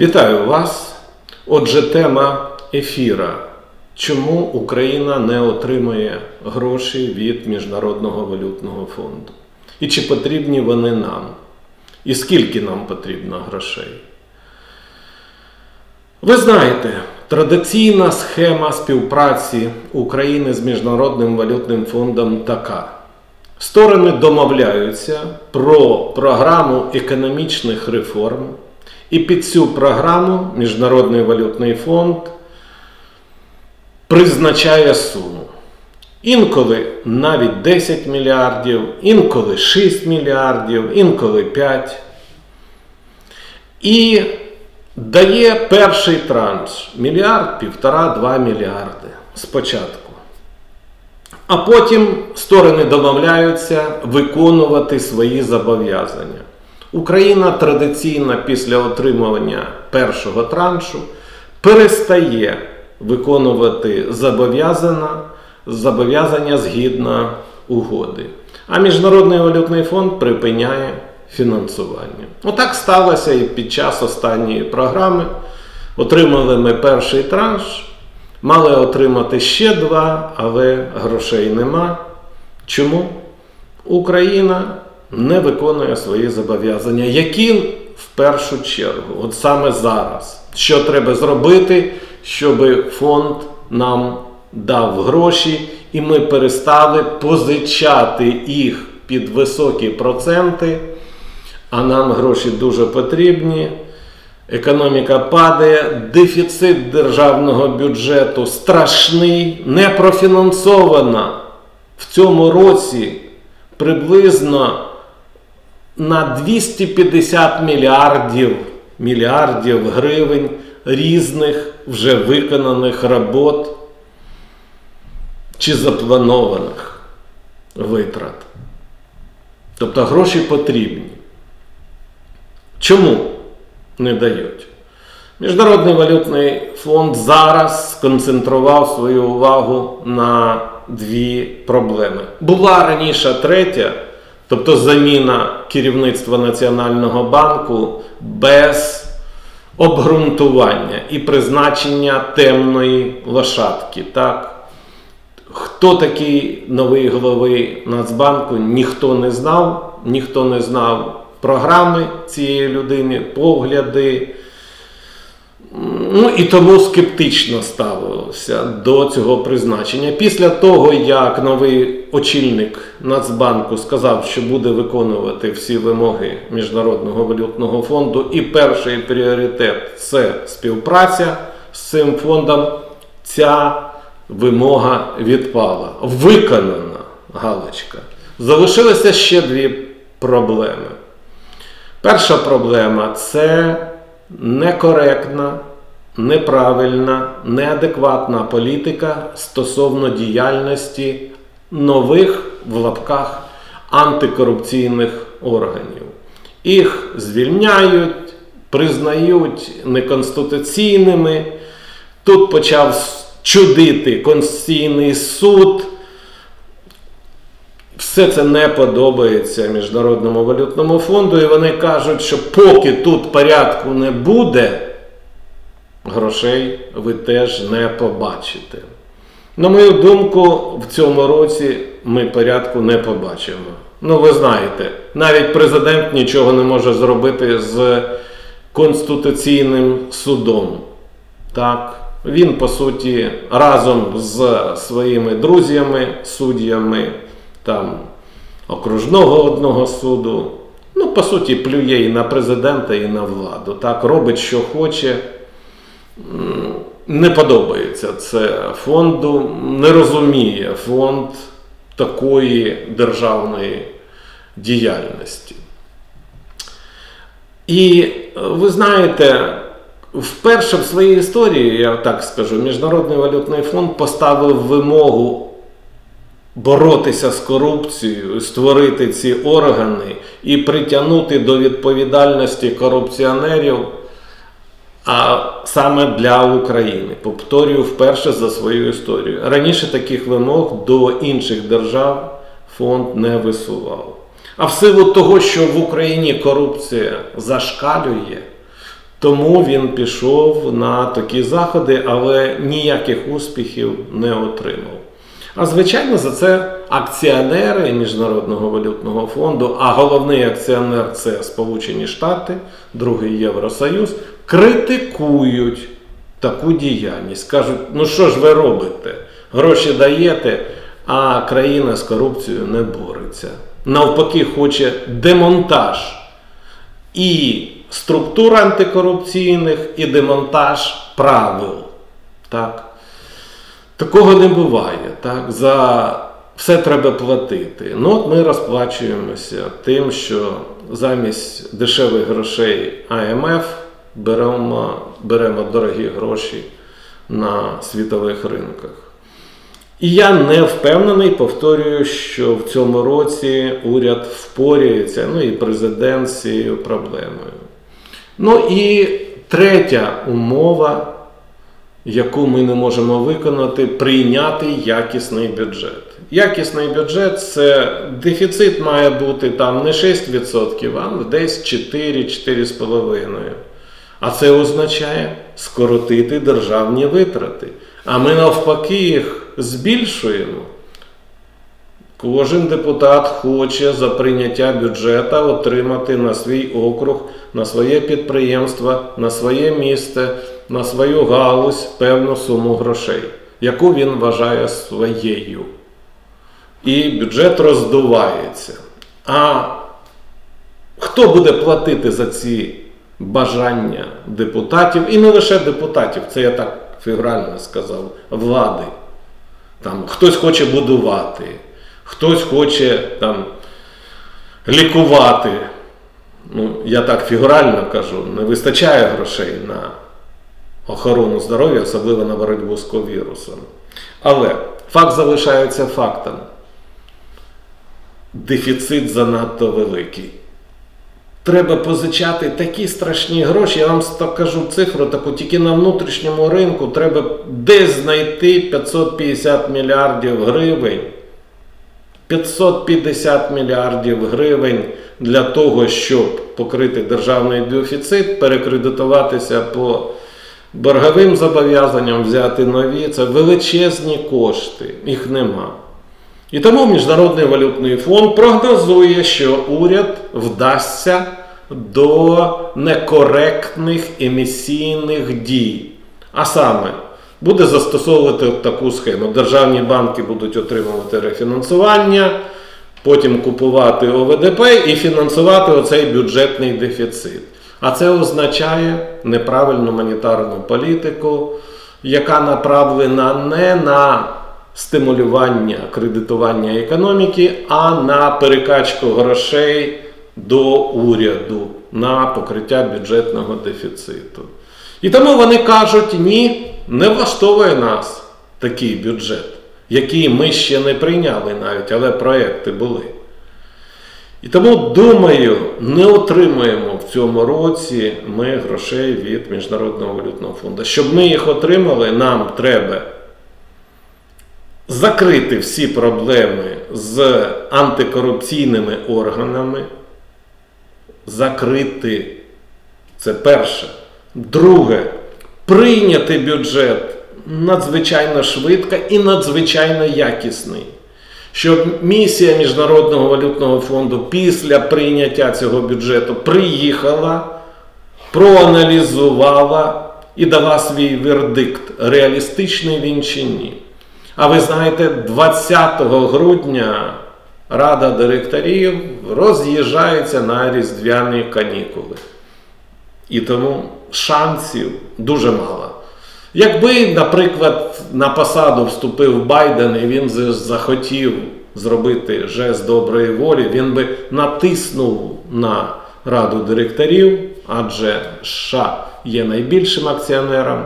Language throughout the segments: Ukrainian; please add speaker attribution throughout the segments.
Speaker 1: Вітаю вас. Отже, тема ефіра. Чому Україна не отримує гроші від Міжнародного валютного фонду? І чи потрібні вони нам? І скільки нам потрібно грошей? Ви знаєте, традиційна схема співпраці України з Міжнародним валютним фондом така. Сторони домовляються про програму економічних реформ, і під цю програму Міжнародний валютний фонд призначає суму. Інколи навіть 10 мільярдів, інколи 6 мільярдів, інколи 5. І дає перший транш мільярд, півтора, два мільярди спочатку. А потім сторони домовляються виконувати свої зобов'язання. Україна традиційно після отримування першого траншу перестає виконувати зобов'язання, згідно угоди. А Міжнародний валютний фонд припиняє фінансування. Отак сталося і під час останньої програми. Отримали ми перший транш, мали отримати ще два, але грошей нема. Чому? Україна не виконує свої зобов'язання, які в першу чергу, от саме зараз, що треба зробити, щоб фонд нам дав гроші, і ми перестали позичати їх під високі проценти, а нам гроші дуже потрібні. Економіка падає, дефіцит державного бюджету страшний, не профінансована в цьому році приблизно на 250 мільярдів, мільярдів гривень різних вже виконаних робот чи запланованих витрат. Тобто гроші потрібні. Чому не дають? Міжнародний валютний фонд зараз сконцентрував свою увагу на дві проблеми. Була раніше третя, тобто заміна керівництва Національного банку без обґрунтування і призначення темної лошадки. Так? Хто такий новий голови Нацбанку, ніхто не знав, ніхто не знав програми цієї людини, погляди. Ну і тому скептично ставилося до цього призначення. Після того, як новий очільник Нацбанку сказав, що буде виконувати всі вимоги Міжнародного валютного фонду, і перший пріоритет це співпраця з цим фондом, ця вимога відпала. Виконана галочка. Залишилися ще дві проблеми. Перша проблема це некоректна, неправильна, неадекватна політика стосовно діяльності нових в лапках антикорупційних органів. Їх звільняють, признають неконституційними. Тут почав чудити Конституційний суд. Все це не подобається Міжнародному валютному фонду, і вони кажуть, що поки тут порядку не буде, грошей ви теж не побачите. На мою думку, в цьому році ми порядку не побачимо. Ну, ви знаєте, навіть президент нічого не може зробити з Конституційним судом. Так, він, по суті, разом з своїми друзями, суддями там окружного одного суду. Ну, по суті, плює і на президента, і на владу. Так, робить, що хоче. Не подобається це фонду, не розуміє фонд такої державної діяльності. І ви знаєте, вперше в своїй історії, я так скажу, Міжнародний валютний фонд поставив вимогу боротися з корупцією, створити ці органи і притягнути до відповідальності корупціонерів, а саме для України. Повторюю вперше за свою історію. Раніше таких вимог до інших держав фонд не висував. А в силу того, що в Україні корупція зашкалює, Тому він пішов на такі заходи, але ніяких успіхів не отримав. А звичайно, за це акціонери Міжнародного валютного фонду, а головний акціонер це Сполучені Штати, другий Євросоюз, критикують таку діяльність. Кажуть, ну що ж ви робите? Гроші даєте, а країна з корупцією не бореться. Навпаки, хоче демонтаж і структур антикорупційних, і демонтаж правил. Так? Такого не буває. Так? За все треба платити. Ну, от ми розплачуємося тим, що замість дешевих грошей АМФ беремо, беремо дорогі гроші на світових ринках. І я не впевнений, повторюю, що в цьому році уряд впоряється, ну і президент з цією проблемою. Ну і третя умова, яку ми не можемо виконати, прийняти якісний бюджет. Якісний бюджет це дефіцит має бути там не 6%, а десь 4-4,5%. А це означає скоротити державні витрати. А ми навпаки їх збільшуємо. Кожен депутат хоче за прийняття бюджету отримати на свій округ, на своє підприємство, на своє місце, на свою галузь певну суму грошей, яку він вважає своєю. І бюджет роздувається. А хто буде платити за ці бажання депутатів, і не лише депутатів, це я так фігурально сказав, влади. Там Хтось хоче будувати, хтось хоче там, лікувати. Ну, Я так фігурально кажу, не вистачає грошей на охорону здоров'я, особливо на боротьбу з ковірусом. Але факт залишається фактом. Дефіцит занадто великий. Треба позичати такі страшні гроші. Я вам кажу цифру таку, тільки на внутрішньому ринку треба десь знайти 550 мільярдів гривень. 550 мільярдів гривень для того, щоб покрити державний дефіцит, перекредитуватися по борговим зобов'язанням, взяти нові. Це величезні кошти, їх нема. І тому Міжнародний валютний фонд прогнозує, що уряд вдасться до некоректних емісійних дій. А саме, буде застосовувати таку схему. Державні банки будуть отримувати рефінансування, потім купувати ОВДП і фінансувати оцей бюджетний дефіцит. А це означає неправильну монетарну політику, яка направлена не на стимулювання кредитування економіки, а на перекачку грошей до уряду на покриття бюджетного дефіциту. І тому вони кажуть, ні, не влаштовує нас такий бюджет, який ми ще не прийняли навіть, але проекти були. І тому, думаю, не отримаємо в цьому році ми грошей від Міжнародного валютного фонду. Щоб ми їх отримали, нам треба закрити всі проблеми з антикорупційними органами. Закрити це перше. Друге, прийняти бюджет надзвичайно швидко і надзвичайно якісний. Щоб місія Міжнародного валютного фонду після прийняття цього бюджету приїхала, проаналізувала і дала свій вердикт, реалістичний він чи ні. А ви знаєте, 20 грудня Рада директорів роз'їжджається на різдвяні канікули. І тому шансів дуже мало. Якби, наприклад, на посаду вступив Байден і він захотів зробити жест доброї волі, він би натиснув на Раду директорів, адже США є найбільшим акціонером.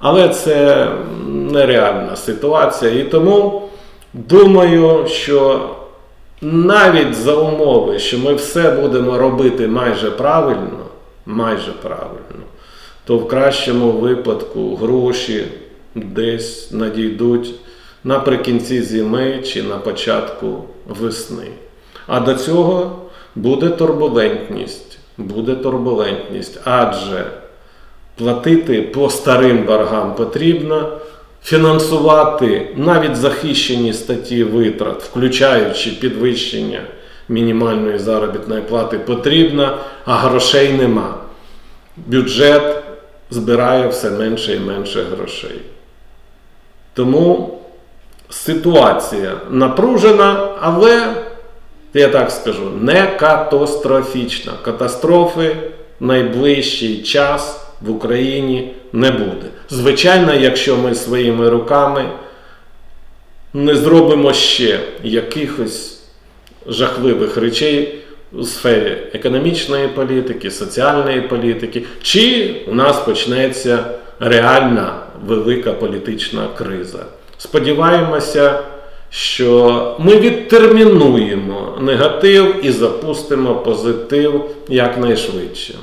Speaker 1: Але це нереальна ситуація. І тому думаю, що навіть за умови, що ми все будемо робити майже правильно, майже правильно, то в кращому випадку гроші десь надійдуть наприкінці зими чи на початку весни. А до цього буде турбулентність. Буде турбулентність, адже платити по старим боргам потрібно, фінансувати навіть захищені статті витрат, включаючи підвищення мінімальної заробітної плати, потрібно, а грошей нема. Бюджет збирає все менше і менше грошей. Тому ситуація напружена, але, я так скажу, не катастрофічна. Катастрофи найближчий час в Україні не буде. Звичайно, якщо ми своїми руками не зробимо ще якихось жахливих речей у сфері економічної політики, соціальної політики, чи у нас почнеться реальна велика політична криза. Сподіваємося, що ми відтермінуємо негатив і запустимо позитив якнайшвидше.